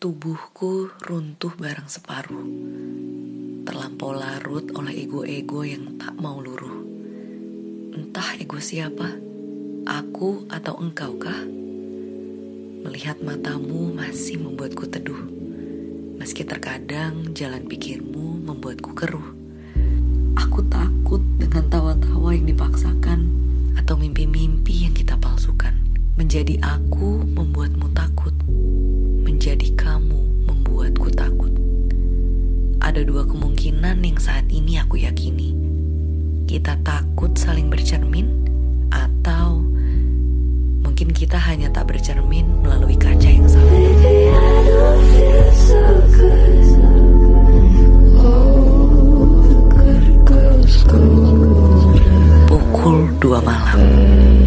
Tubuhku runtuh barang separuh, terlampau larut oleh ego-ego yang tak mau luruh. Entah ego siapa, aku atau engkau kah? Melihat matamu masih membuatku teduh, meski terkadang jalan pikirmu membuatku keruh. Aku takut dengan tawa-tawa yang dipaksakan atau mimpi-mimpi yang kita palsukan. Menjadi aku membuatmu Ada dua kemungkinan yang saat ini aku yakini. Kita takut saling bercermin atau mungkin kita hanya tak bercermin melalui kaca yang sama. Pukul dua malam.